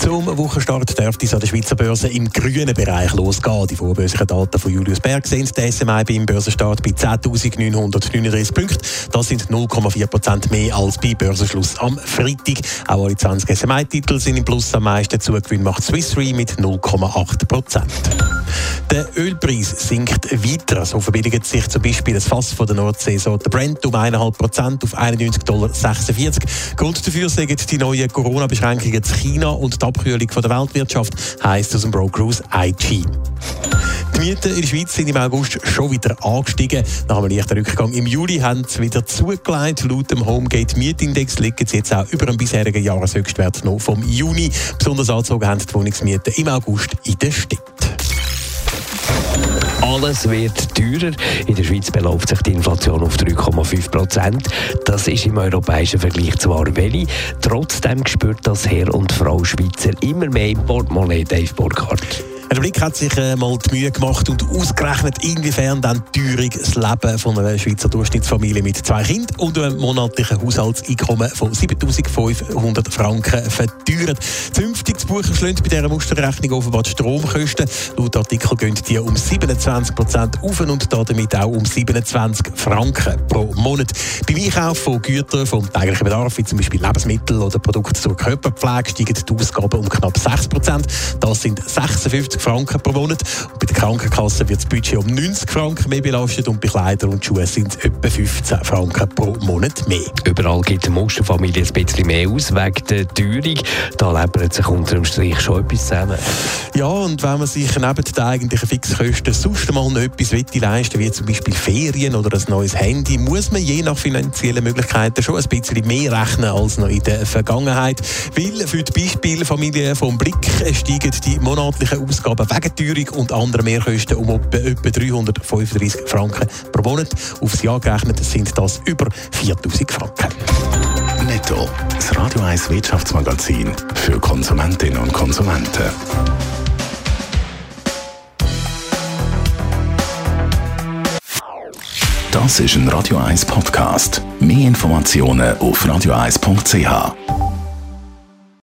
Zum Wochenstart dürfte es an der Schweizer Börse im grünen Bereich losgehen. Die vorbörslichen Daten von Julius Berg sehen die SMI beim Börsenstart bei 10.939 Punkten. Das sind 0,4 Prozent mehr als bei Börsenschluss am Freitag. Auch alle 20 SMI-Titel sind im Plus am meisten. Zugewinn macht Swiss Re mit 0,8 Prozent. Der Ölpreis sinkt weiter. So verbilligt sich zum Beispiel das Fass von der Nordsee so der Brent um 1,5 Prozent auf 91,46 Dollar. Grund dafür sind die neuen Corona-Beschränkungen zu China und die Abkühlung von der Weltwirtschaft, heisst aus dem Broker IG. Die Mieten in der Schweiz sind im August schon wieder angestiegen. Nach einem leichten Rückgang im Juli haben sie wieder zugelegt. Laut dem Homegate Mietindex liegen sie jetzt auch über dem bisherigen Jahreshöchstwert noch vom Juni. Besonders angezogen haben die Wohnungsmieten im August in der Stadt. Alles wird teurer. In der Schweiz beläuft sich die Inflation auf 3,5 Prozent. Das ist im europäischen Vergleich zwar wenig, trotzdem spürt das Herr und Frau Schweizer immer mehr im Portemonnaie, Dave Burkhardt. Der Blick hat sich äh, mal die Mühe gemacht und ausgerechnet, inwiefern dann die das Leben von einer Schweizer Durchschnittsfamilie mit zwei Kindern und einem monatlichen Haushaltseinkommen von 7.500 Franken verteuert. Zünftig zu buchen schlägt bei dieser Musterrechnung offenbar die Stromkosten. Laut Artikel gehen die um 27 Prozent auf und damit auch um 27 Franken pro Monat. Beim Einkauf von Gütern vom täglichen Bedarf, wie zum Beispiel Lebensmittel oder Produkte zur Körperpflege, steigen die Ausgaben um knapp 6 Prozent. Das sind 56 Franken pro Monat. Und bei der Krankenkasse wird das Budget um 90 Franken mehr belastet und bei Kleidern und Schuhen sind es etwa 15 Franken pro Monat mehr. Überall gibt die Musterfamilie ein bisschen mehr aus wegen der Teuerung. Da läppert sich unter dem Strich schon etwas zusammen. Ja, und wenn man sich neben den eigentlichen Fixkosten sonst mal noch etwas leisten wie zum Beispiel Ferien oder ein neues Handy, muss man je nach finanziellen Möglichkeiten schon ein bisschen mehr rechnen als noch in der Vergangenheit. Weil für die Beispielfamilie vom Blick steigen die monatlichen Ausgaben Ausgaben wegen Teuerung und anderen Mehrkosten um etwa 335 Franken pro Monat. Aufs Jahr gerechnet sind das über 4000 Franken. Netto, das Radio 1 Wirtschaftsmagazin für Konsumentinnen und Konsumenten. Das ist ein Radio 1 Podcast. Mehr Informationen auf radio1.ch.